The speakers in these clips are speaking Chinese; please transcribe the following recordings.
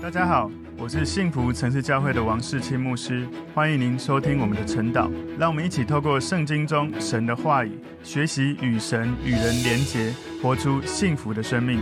大家好，我是幸福城市教会的王世清牧师，欢迎您收听我们的晨祷。让我们一起透过圣经中神的话语，学习与神与人连结，活出幸福的生命。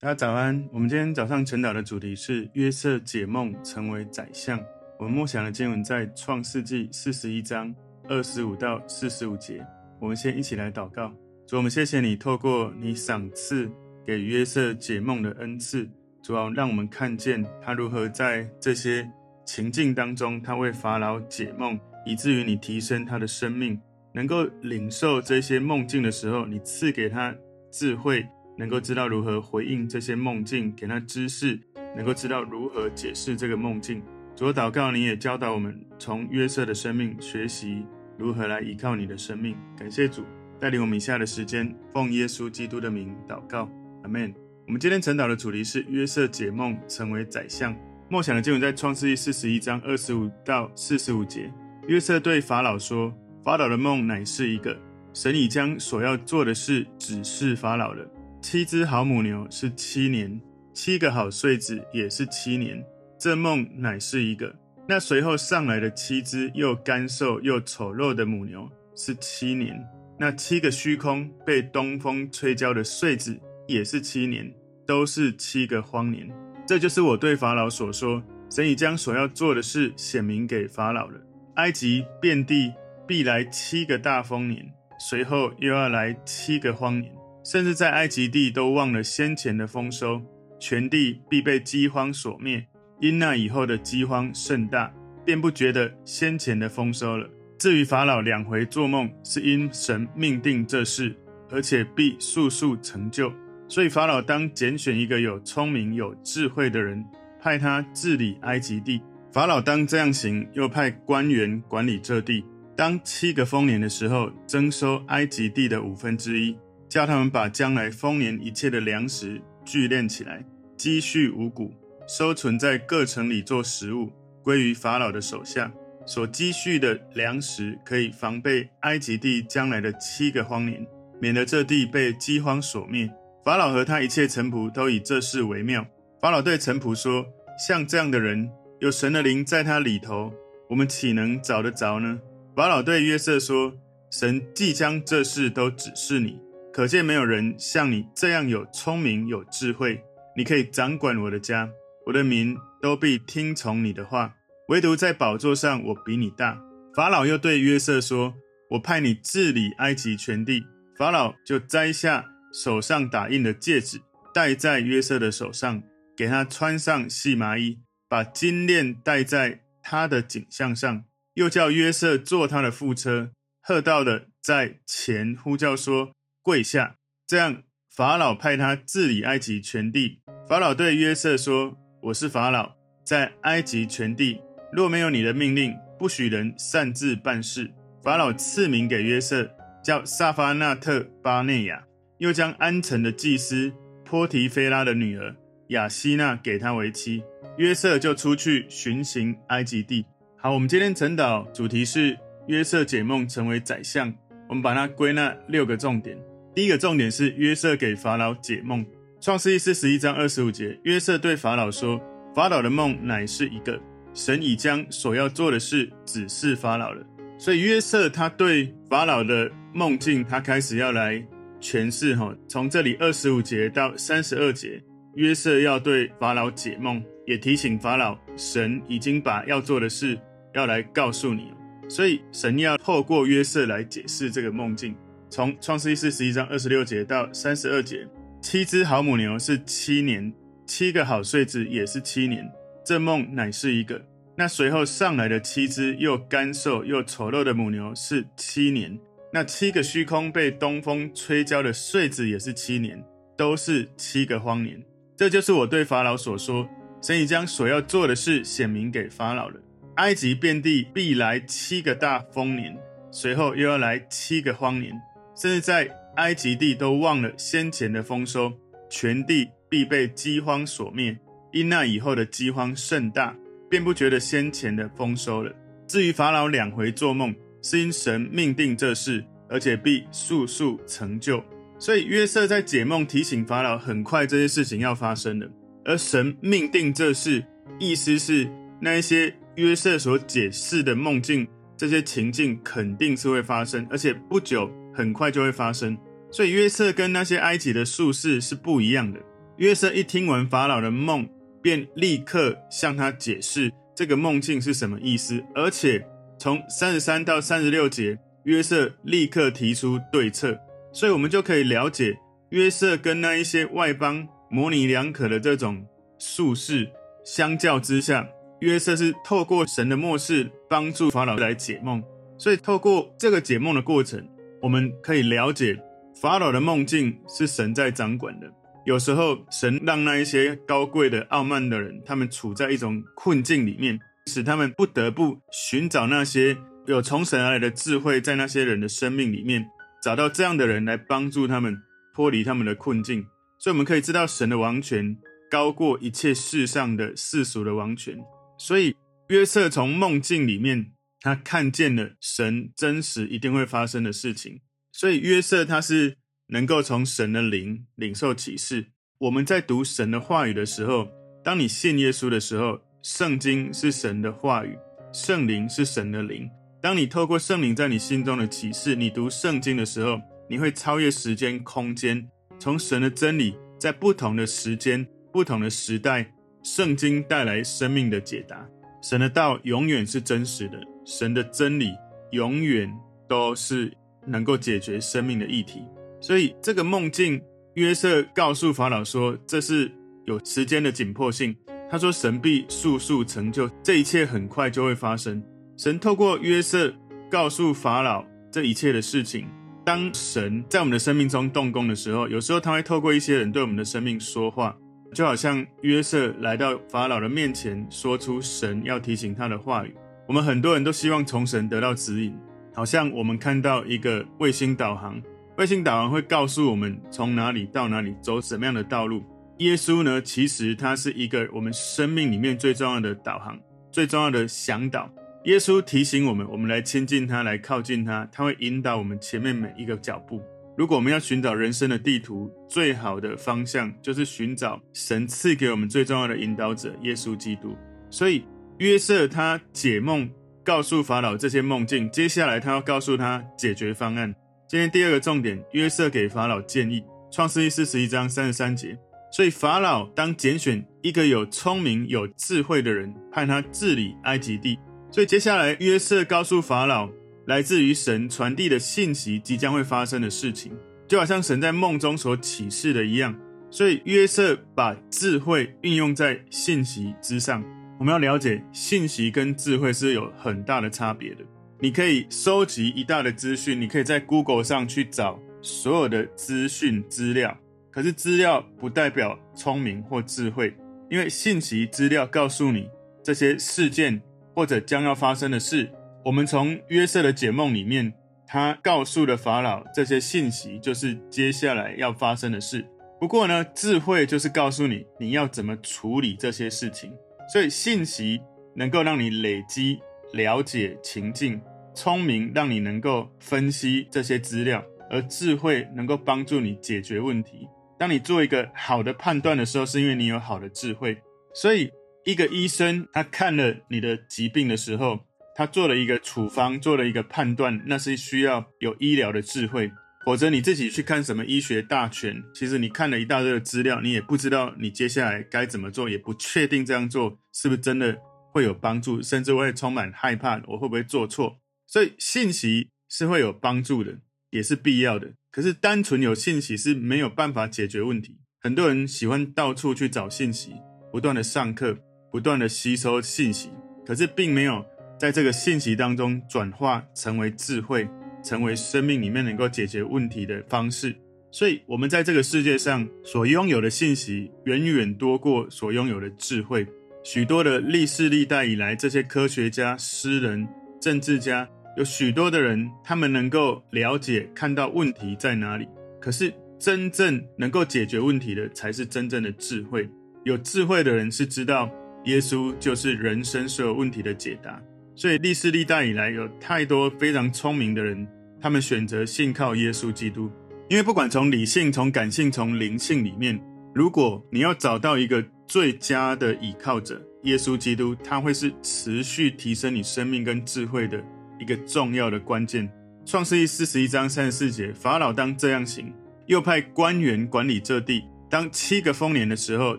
大家早安，我们今天早上晨祷的主题是约瑟解梦成为宰相。我们默想的经文在创世纪四十一章二十五到四十五节。我们先一起来祷告，主，我们谢谢你透过你赏赐给约瑟解梦的恩赐。主要让我们看见他如何在这些情境当中，他为法老解梦，以至于你提升他的生命，能够领受这些梦境的时候，你赐给他智慧，能够知道如何回应这些梦境，给他知识，能够知道如何解释这个梦境。主，祷告你也教导我们从约瑟的生命学习如何来依靠你的生命。感谢主带领我们以下的时间，奉耶稣基督的名祷告，阿门。我们今天晨祷的主题是约瑟解梦成为宰相。梦想的经文在创世记四十一章二十五到四十五节。约瑟对法老说：“法老的梦乃是一个，神已将所要做的事指示法老了。七只好母牛是七年，七个好穗子也是七年。这梦乃是一个。那随后上来的七只又干瘦又丑陋的母牛是七年。那七个虚空被东风吹焦的穗子。”也是七年，都是七个荒年。这就是我对法老所说：神已将所要做的事显明给法老了。埃及遍地必来七个大丰年，随后又要来七个荒年，甚至在埃及地都忘了先前的丰收，全地必被饥荒所灭。因那以后的饥荒甚大，便不觉得先前的丰收了。至于法老两回做梦，是因神命定这事，而且必速速成就。所以法老当拣选一个有聪明有智慧的人，派他治理埃及地。法老当这样行，又派官员管理这地。当七个丰年的时候，征收埃及地的五分之一，叫他们把将来丰年一切的粮食聚敛起来，积蓄五谷，收存在各城里做食物，归于法老的手下。所积蓄的粮食可以防备埃及地将来的七个荒年，免得这地被饥荒所灭。法老和他一切臣仆都以这事为妙。法老对臣仆说：“像这样的人，有神的灵在他里头，我们岂能找得着呢？”法老对约瑟说：“神即将这事都指示你，可见没有人像你这样有聪明有智慧。你可以掌管我的家，我的民都必听从你的话。唯独在宝座上，我比你大。”法老又对约瑟说：“我派你治理埃及全地。”法老就摘下。手上打印的戒指戴在约瑟的手上，给他穿上细麻衣，把金链戴在他的颈项上，又叫约瑟坐他的副车，喝道的在前呼叫说：“跪下！”这样，法老派他治理埃及全地。法老对约瑟说：“我是法老，在埃及全地，若没有你的命令，不许人擅自办事。”法老赐名给约瑟，叫萨法纳特巴内亚。又将安城的祭司波提菲拉的女儿雅希娜给他为妻，约瑟就出去巡行埃及地。好，我们今天晨祷主题是约瑟解梦成为宰相。我们把它归纳六个重点。第一个重点是约瑟给法老解梦。创世记四十一章二十五节，约瑟对法老说：“法老的梦乃是一个，神已将所要做的事指示法老了。”所以约瑟他对法老的梦境，他开始要来。诠释哈，从这里二十五节到三十二节，约瑟要对法老解梦，也提醒法老，神已经把要做的事要来告诉你，所以神要透过约瑟来解释这个梦境。从创世记四十一章二十六节到三十二节，七只好母牛是七年，七个好穗子也是七年，这梦乃是一个。那随后上来的七只又干瘦又丑陋的母牛是七年。那七个虚空被东风吹焦的穗子也是七年，都是七个荒年。这就是我对法老所说，神已将所要做的事显明给法老了。埃及遍地必来七个大丰年，随后又要来七个荒年，甚至在埃及地都忘了先前的丰收，全地必被饥荒所灭。因那以后的饥荒甚大，便不觉得先前的丰收了。至于法老两回做梦。是因神命定这事，而且必速速成就。所以约瑟在解梦提醒法老，很快这些事情要发生了。而神命定这事，意思是那一些约瑟所解释的梦境，这些情境肯定是会发生，而且不久很快就会发生。所以约瑟跟那些埃及的术士是不一样的。约瑟一听完法老的梦，便立刻向他解释这个梦境是什么意思，而且从三十三到三十六节，约瑟立刻提出对策。所以我们就可以了解，约瑟跟那一些外邦模棱两可的这种术士相较之下，约瑟是透过神的默示帮助法老来解梦。所以透过这个解梦的过程，我们可以了解法老的梦境是神在掌管的。有时候神让那一些高贵的傲慢的人，他们处在一种困境里面，使他们不得不寻找那些有从神而来的智慧，在那些人的生命里面。找到这样的人来帮助他们脱离他们的困境，所以我们可以知道神的王权高过一切世上的世俗的王权。所以约瑟从梦境里面，他看见了神真实一定会发生的事情。所以约瑟他是能够从神的灵领受启示。我们在读神的话语的时候，当你信耶稣的时候，圣经是神的话语，圣灵是神的灵。当你透过圣灵在你心中的启示，你读圣经的时候，你会超越时间、空间，从神的真理在不同的时间、不同的时代，圣经带来生命的解答。神的道永远是真实的，神的真理永远都是能够解决生命的议题。所以这个梦境，约瑟告诉法老说，这是有时间的紧迫性。他说，神必速速成就，这一切很快就会发生。神透过约瑟告诉法老这一切的事情。当神在我们的生命中动工的时候，有时候他会透过一些人对我们的生命说话，就好像约瑟来到法老的面前，说出神要提醒他的话语。我们很多人都希望从神得到指引，好像我们看到一个卫星导航，卫星导航会告诉我们从哪里到哪里，走什么样的道路。耶稣呢，其实他是一个我们生命里面最重要的导航，最重要的向导。耶稣提醒我们，我们来亲近他，来靠近他，他会引导我们前面每一个脚步。如果我们要寻找人生的地图，最好的方向就是寻找神赐给我们最重要的引导者——耶稣基督。所以约瑟他解梦，告诉法老这些梦境，接下来他要告诉他解决方案。今天第二个重点，约瑟给法老建议，创世记四十一章三十三节。所以法老当拣选一个有聪明、有智慧的人，派他治理埃及地。所以接下来，约瑟告诉法老，来自于神传递的信息即将会发生的事情，就好像神在梦中所启示的一样。所以约瑟把智慧运用在信息之上。我们要了解，信息跟智慧是有很大的差别的。你可以收集一大的资讯，你可以在 Google 上去找所有的资讯资料，可是资料不代表聪明或智慧，因为信息资料告诉你这些事件。或者将要发生的事，我们从约瑟的解梦里面，他告诉了法老这些信息，就是接下来要发生的事。不过呢，智慧就是告诉你你要怎么处理这些事情。所以信息能够让你累积了解情境，聪明让你能够分析这些资料，而智慧能够帮助你解决问题。当你做一个好的判断的时候，是因为你有好的智慧。所以。一个医生，他看了你的疾病的时候，他做了一个处方，做了一个判断，那是需要有医疗的智慧。否则你自己去看什么医学大全，其实你看了一大堆的资料，你也不知道你接下来该怎么做，也不确定这样做是不是真的会有帮助，甚至会充满害怕，我会不会做错？所以信息是会有帮助的，也是必要的。可是单纯有信息是没有办法解决问题。很多人喜欢到处去找信息，不断的上课。不断的吸收信息，可是并没有在这个信息当中转化成为智慧，成为生命里面能够解决问题的方式。所以，我们在这个世界上所拥有的信息，远远多过所拥有的智慧。许多的历世历代以来，这些科学家、诗人、政治家，有许多的人，他们能够了解、看到问题在哪里。可是，真正能够解决问题的，才是真正的智慧。有智慧的人是知道。耶稣就是人生所有问题的解答，所以历世历代以来有太多非常聪明的人，他们选择信靠耶稣基督。因为不管从理性、从感性、从灵性里面，如果你要找到一个最佳的倚靠者耶稣基督，他会是持续提升你生命跟智慧的一个重要的关键。创世记四十一章三十四节，法老当这样行，又派官员管理这地。当七个丰年的时候，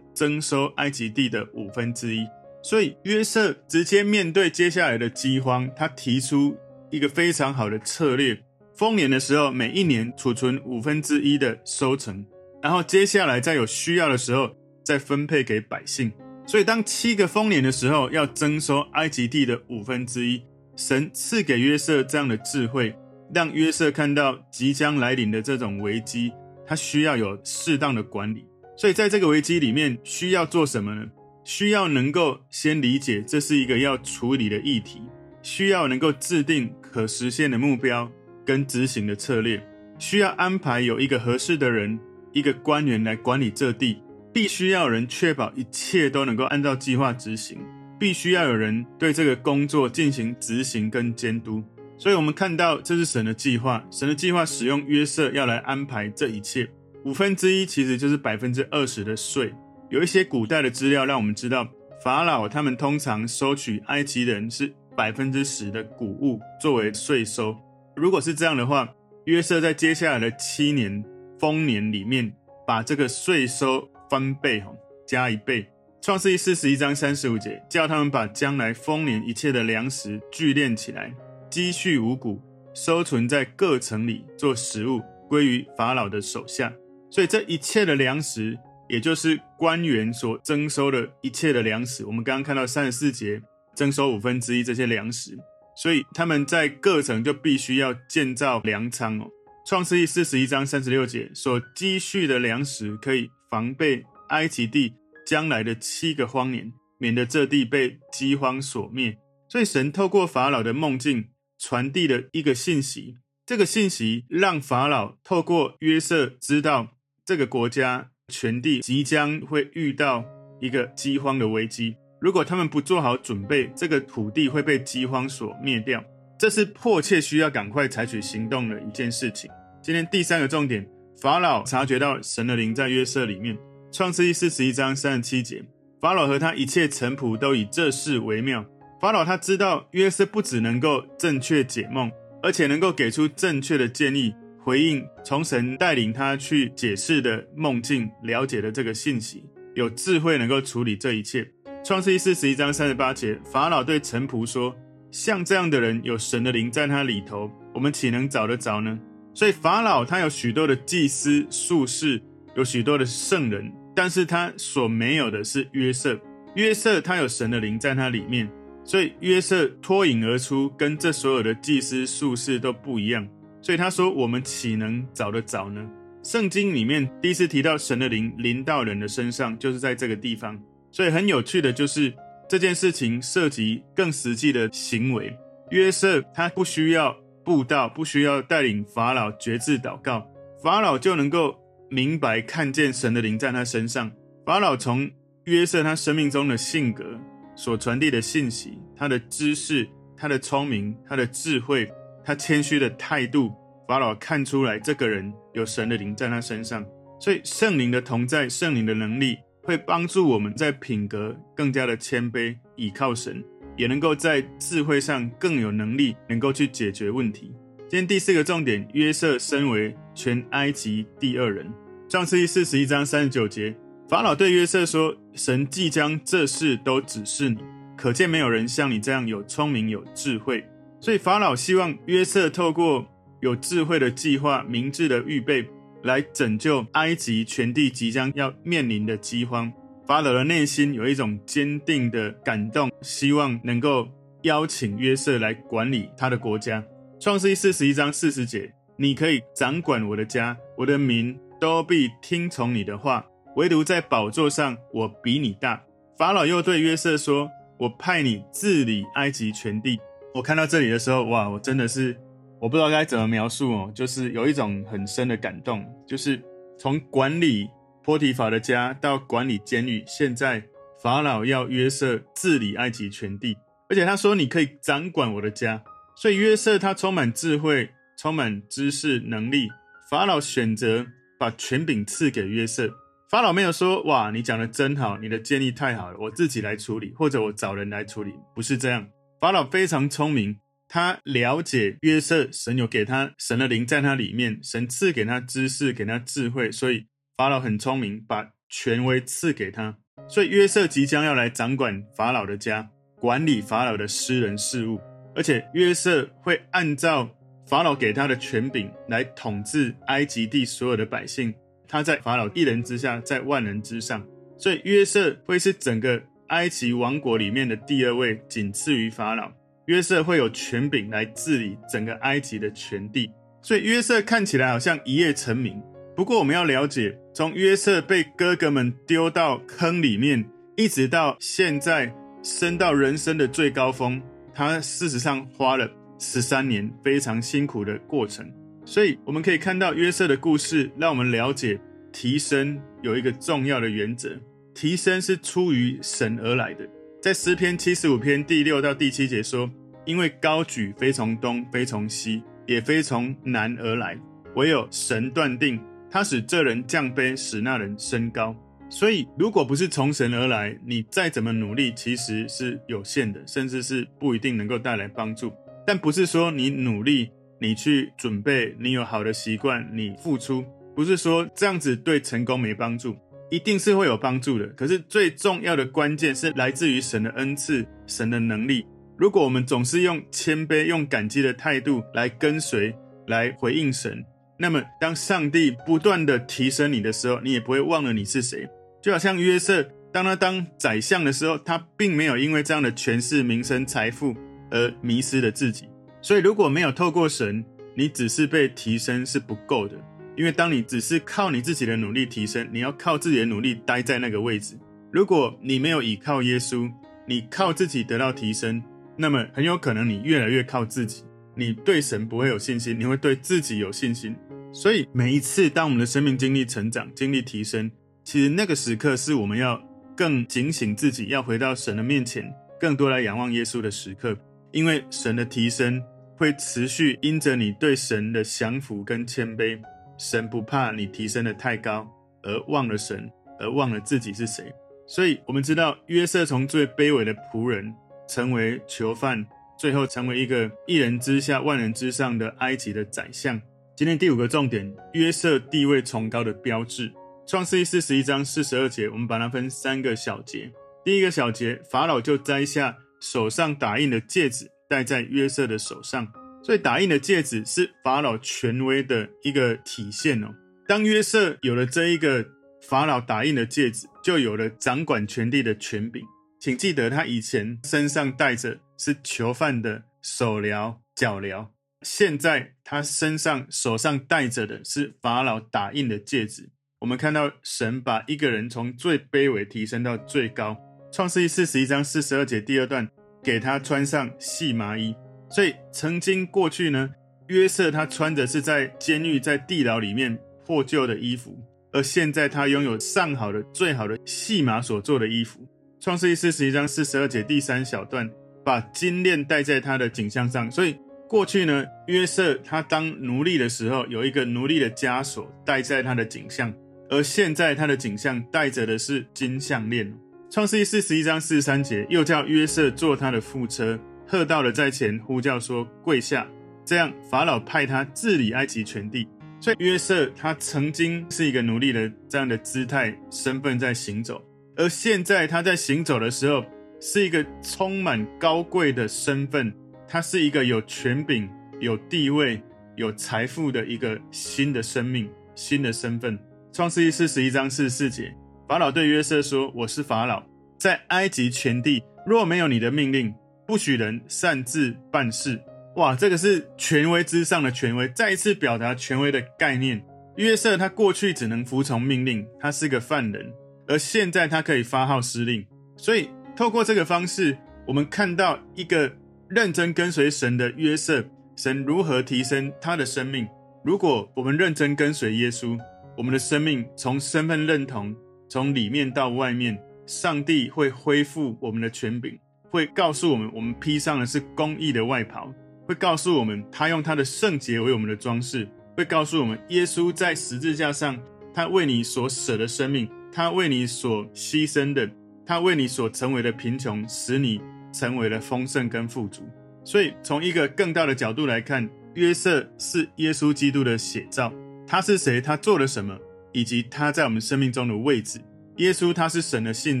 征收埃及地的五分之一。所以约瑟直接面对接下来的饥荒，他提出一个非常好的策略：丰年的时候，每一年储存五分之一的收成，然后接下来在有需要的时候再分配给百姓。所以当七个丰年的时候，要征收埃及地的五分之一。神赐给约瑟这样的智慧，让约瑟看到即将来临的这种危机。他需要有适当的管理，所以在这个危机里面需要做什么呢？需要能够先理解这是一个要处理的议题，需要能够制定可实现的目标跟执行的策略，需要安排有一个合适的人，一个官员来管理这地，必须要人确保一切都能够按照计划执行，必须要有人对这个工作进行执行跟监督。所以，我们看到这是神的计划。神的计划使用约瑟要来安排这一切。五分之一其实就是百分之二十的税。有一些古代的资料让我们知道，法老他们通常收取埃及人是百分之十的谷物作为税收。如果是这样的话，约瑟在接下来的七年丰年里面，把这个税收翻倍，加一倍。创世记四十一章三十五节，叫他们把将来丰年一切的粮食聚敛起来。积蓄五谷，收存在各城里做食物，归于法老的手下。所以这一切的粮食，也就是官员所征收的一切的粮食。我们刚刚看到三十四节征收五分之一这些粮食，所以他们在各城就必须要建造粮仓哦。创世记四十一章三十六节所积蓄的粮食，可以防备埃及地将来的七个荒年，免得这地被饥荒所灭。所以神透过法老的梦境。传递了一个信息，这个信息让法老透过约瑟知道这个国家全地即将会遇到一个饥荒的危机。如果他们不做好准备，这个土地会被饥荒所灭掉。这是迫切需要赶快采取行动的一件事情。今天第三个重点，法老察觉到神的灵在约瑟里面。创世记四十一章三十七节，法老和他一切臣仆都以这事为妙。法老他知道约瑟不只能够正确解梦，而且能够给出正确的建议，回应从神带领他去解释的梦境，了解的这个信息，有智慧能够处理这一切。创世记四十一章三十八节，法老对臣仆说：“像这样的人，有神的灵在他里头，我们岂能找得着呢？”所以法老他有许多的祭司术士，有许多的圣人，但是他所没有的是约瑟。约瑟他有神的灵在他里面。所以约瑟脱颖而出，跟这所有的祭司术士都不一样。所以他说：“我们岂能找得着呢？”圣经里面第一次提到神的灵临到人的身上，就是在这个地方。所以很有趣的就是这件事情涉及更实际的行为。约瑟他不需要布道，不需要带领法老决志祷告，法老就能够明白看见神的灵在他身上。法老从约瑟他生命中的性格。所传递的信息，他的知识，他的聪明，他的智慧，他谦虚的态度，法老看出来这个人有神的灵在他身上。所以圣灵的同在，圣灵的能力会帮助我们在品格更加的谦卑，倚靠神，也能够在智慧上更有能力，能够去解决问题。今天第四个重点，约瑟身为全埃及第二人，创世记四十一章三十九节。法老对约瑟说：“神即将这事都指示你，可见没有人像你这样有聪明有智慧。所以法老希望约瑟透过有智慧的计划、明智的预备，来拯救埃及全地即将要面临的饥荒。法老的内心有一种坚定的感动，希望能够邀请约瑟来管理他的国家。创世记四十一章四十节：你可以掌管我的家，我的民都必听从你的话。”唯独在宝座上，我比你大。法老又对约瑟说：“我派你治理埃及全地。”我看到这里的时候，哇，我真的是我不知道该怎么描述哦，就是有一种很深的感动，就是从管理波提乏的家到管理监狱，现在法老要约瑟治理埃及全地，而且他说：“你可以掌管我的家。”所以约瑟他充满智慧，充满知识能力。法老选择把权柄赐给约瑟。法老没有说：“哇，你讲的真好，你的建议太好了，我自己来处理，或者我找人来处理。”不是这样。法老非常聪明，他了解约瑟，神有给他神的灵在他里面，神赐给他知识，给他智慧，所以法老很聪明，把权威赐给他。所以约瑟即将要来掌管法老的家，管理法老的私人事务，而且约瑟会按照法老给他的权柄来统治埃及地所有的百姓。他在法老一人之下，在万人之上，所以约瑟会是整个埃及王国里面的第二位，仅次于法老。约瑟会有权柄来治理整个埃及的全地，所以约瑟看起来好像一夜成名。不过我们要了解，从约瑟被哥哥们丢到坑里面，一直到现在升到人生的最高峰，他事实上花了十三年非常辛苦的过程。所以我们可以看到约瑟的故事，让我们了解提升有一个重要的原则：提升是出于神而来的。在诗篇七十五篇第六到第七节说：“因为高举非从东，非从西，也非从南而来，唯有神断定，他使这人降卑，使那人升高。”所以，如果不是从神而来，你再怎么努力，其实是有限的，甚至是不一定能够带来帮助。但不是说你努力。你去准备，你有好的习惯，你付出，不是说这样子对成功没帮助，一定是会有帮助的。可是最重要的关键是来自于神的恩赐，神的能力。如果我们总是用谦卑、用感激的态度来跟随、来回应神，那么当上帝不断的提升你的时候，你也不会忘了你是谁。就好像约瑟，当他当宰相的时候，他并没有因为这样的权势、名声、财富而迷失了自己。所以，如果没有透过神，你只是被提升是不够的。因为当你只是靠你自己的努力提升，你要靠自己的努力待在那个位置。如果你没有依靠耶稣，你靠自己得到提升，那么很有可能你越来越靠自己，你对神不会有信心，你会对自己有信心。所以，每一次当我们的生命经历成长、经历提升，其实那个时刻是我们要更警醒自己，要回到神的面前，更多来仰望耶稣的时刻，因为神的提升。会持续因着你对神的降服跟谦卑，神不怕你提升得太高，而忘了神，而忘了自己是谁。所以，我们知道约瑟从最卑微的仆人，成为囚犯，最后成为一个一人之下、万人之上的埃及的宰相。今天第五个重点，约瑟地位崇高的标志。创世记四十一章四十二节，我们把它分三个小节。第一个小节，法老就摘下手上打印的戒指。戴在约瑟的手上，所以打印的戒指是法老权威的一个体现哦。当约瑟有了这一个法老打印的戒指，就有了掌管权力的权柄。请记得，他以前身上戴着是囚犯的手镣、脚镣，现在他身上、手上戴着的是法老打印的戒指。我们看到神把一个人从最卑微提升到最高。创世记四十一章四十二节第二段。给他穿上细麻衣，所以曾经过去呢，约瑟他穿的是在监狱、在地牢里面破旧的衣服，而现在他拥有上好的、最好的细麻所做的衣服。创世记四十一章四十二节第三小段，把金链戴在他的颈项上。所以过去呢，约瑟他当奴隶的时候，有一个奴隶的枷锁戴在他的颈项，而现在他的颈项戴着的是金项链。创世记四十一章四十三节，又叫约瑟坐他的副车，喝到了在前，呼叫说跪下。这样法老派他治理埃及全地。所以约瑟他曾经是一个奴隶的这样的姿态身份在行走，而现在他在行走的时候是一个充满高贵的身份，他是一个有权柄、有地位、有财富的一个新的生命、新的身份。创世记四十一章四十四节。法老对约瑟说：“我是法老，在埃及全地，若没有你的命令，不许人擅自办事。”哇，这个是权威之上的权威，再一次表达权威的概念。约瑟他过去只能服从命令，他是个犯人，而现在他可以发号施令。所以，透过这个方式，我们看到一个认真跟随神的约瑟，神如何提升他的生命。如果我们认真跟随耶稣，我们的生命从身份认同。从里面到外面，上帝会恢复我们的权柄，会告诉我们，我们披上的是公义的外袍，会告诉我们，他用他的圣洁为我们的装饰，会告诉我们，耶稣在十字架上，他为你所舍的生命，他为你所牺牲的，他为你所成为的贫穷，使你成为了丰盛跟富足。所以，从一个更大的角度来看，约瑟是耶稣基督的写照。他是谁？他做了什么？以及他在我们生命中的位置。耶稣他是神的信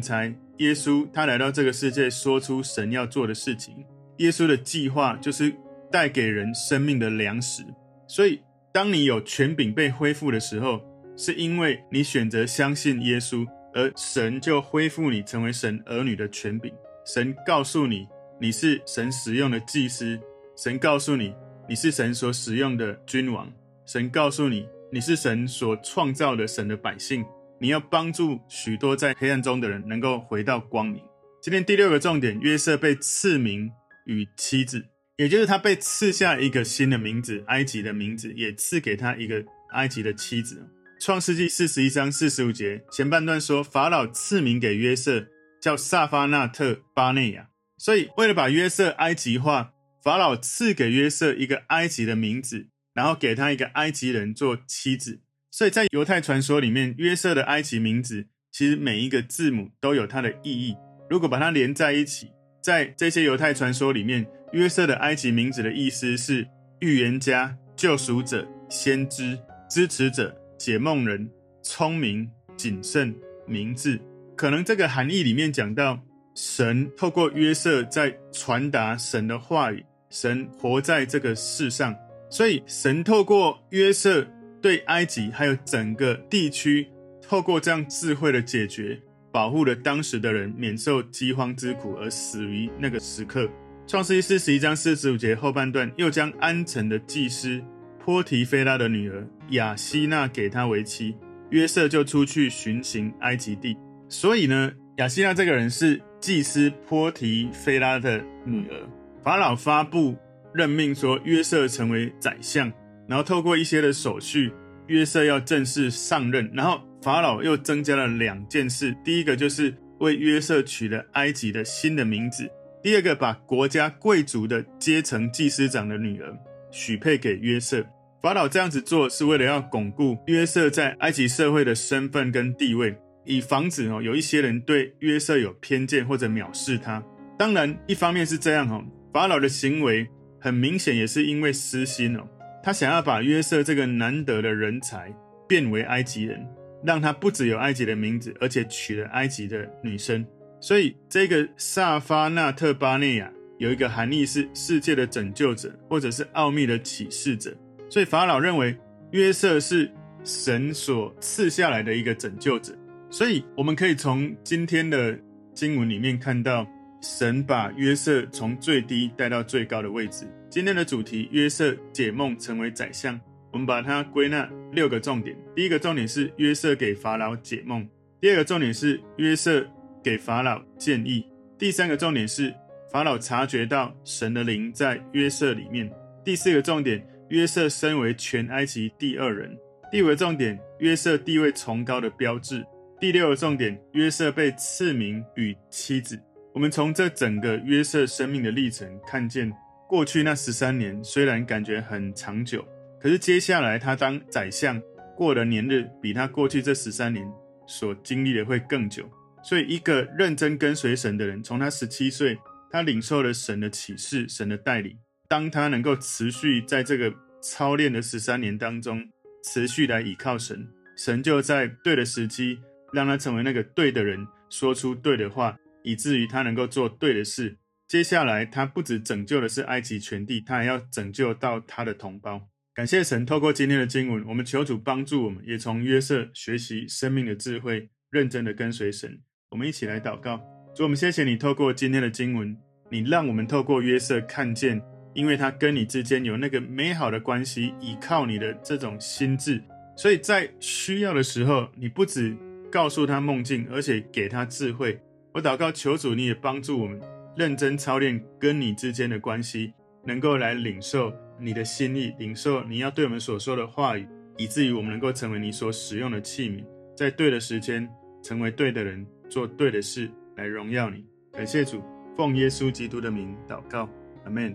差，耶稣他来到这个世界，说出神要做的事情。耶稣的计划就是带给人生命的粮食。所以，当你有权柄被恢复的时候，是因为你选择相信耶稣，而神就恢复你成为神儿女的权柄。神告诉你，你是神使用的祭司；神告诉你，你是神所使用的君王；神告诉你，你是神所创造的神的百姓。你要帮助许多在黑暗中的人能够回到光明。今天第六个重点，约瑟被赐名与妻子，也就是他被赐下一个新的名字，埃及的名字，也赐给他一个埃及的妻子。创世纪四十一章四十五节前半段说，法老赐名给约瑟，叫萨法纳特巴内亚。所以为了把约瑟埃及化，法老赐给约瑟一个埃及的名字，然后给他一个埃及人做妻子。所以在犹太传说里面，约瑟的埃及名字其实每一个字母都有它的意义。如果把它连在一起，在这些犹太传说里面，约瑟的埃及名字的意思是预言家、救赎者、先知、支持者、解梦人、聪明、谨慎、明智。可能这个含义里面讲到，神透过约瑟在传达神的话语，神活在这个世上，所以神透过约瑟。对埃及还有整个地区，透过这样智慧的解决，保护了当时的人免受饥荒之苦而死于那个时刻。创世记四十一章四十五节后半段，又将安城的祭司波提菲拉的女儿雅西娜给他为妻，约瑟就出去巡行埃及地。所以呢，雅西娜这个人是祭司波提菲拉的女儿。法老发布任命说，约瑟成为宰相。然后透过一些的手续，约瑟要正式上任。然后法老又增加了两件事：第一个就是为约瑟取了埃及的新的名字；第二个把国家贵族的阶层祭司长的女儿许配给约瑟。法老这样子做是为了要巩固约瑟在埃及社会的身份跟地位，以防止哦有一些人对约瑟有偏见或者藐视他。当然，一方面是这样哦，法老的行为很明显也是因为私心哦。他想要把约瑟这个难得的人才变为埃及人，让他不只有埃及的名字，而且娶了埃及的女生。所以这个萨法纳特巴内亚有一个含义是世界的拯救者，或者是奥秘的启示者。所以法老认为约瑟是神所赐下来的一个拯救者。所以我们可以从今天的经文里面看到，神把约瑟从最低带到最高的位置。今天的主题：约瑟解梦成为宰相。我们把它归纳六个重点。第一个重点是约瑟给法老解梦；第二个重点是约瑟给法老建议；第三个重点是法老察觉到神的灵在约瑟里面；第四个重点，约瑟身为全埃及第二人；第五个重点，约瑟地位崇高的标志；第六个重点，约瑟被赐名与妻子。我们从这整个约瑟生命的历程看见。过去那十三年虽然感觉很长久，可是接下来他当宰相过的年日，比他过去这十三年所经历的会更久。所以，一个认真跟随神的人，从他十七岁，他领受了神的启示、神的带领。当他能够持续在这个操练的十三年当中，持续来倚靠神，神就在对的时机让他成为那个对的人，说出对的话，以至于他能够做对的事。接下来，他不只拯救的是埃及全地，他还要拯救到他的同胞。感谢神，透过今天的经文，我们求主帮助我们，也从约瑟学习生命的智慧，认真的跟随神。我们一起来祷告，主，我们谢谢你，透过今天的经文，你让我们透过约瑟看见，因为他跟你之间有那个美好的关系，依靠你的这种心智，所以在需要的时候，你不只告诉他梦境，而且给他智慧。我祷告，求主你也帮助我们。认真操练跟你之间的关系，能够来领受你的心意，领受你要对我们所说的话语，以至于我们能够成为你所使用的器皿，在对的时间成为对的人，做对的事来荣耀你。感谢主，奉耶稣基督的名祷告，阿门。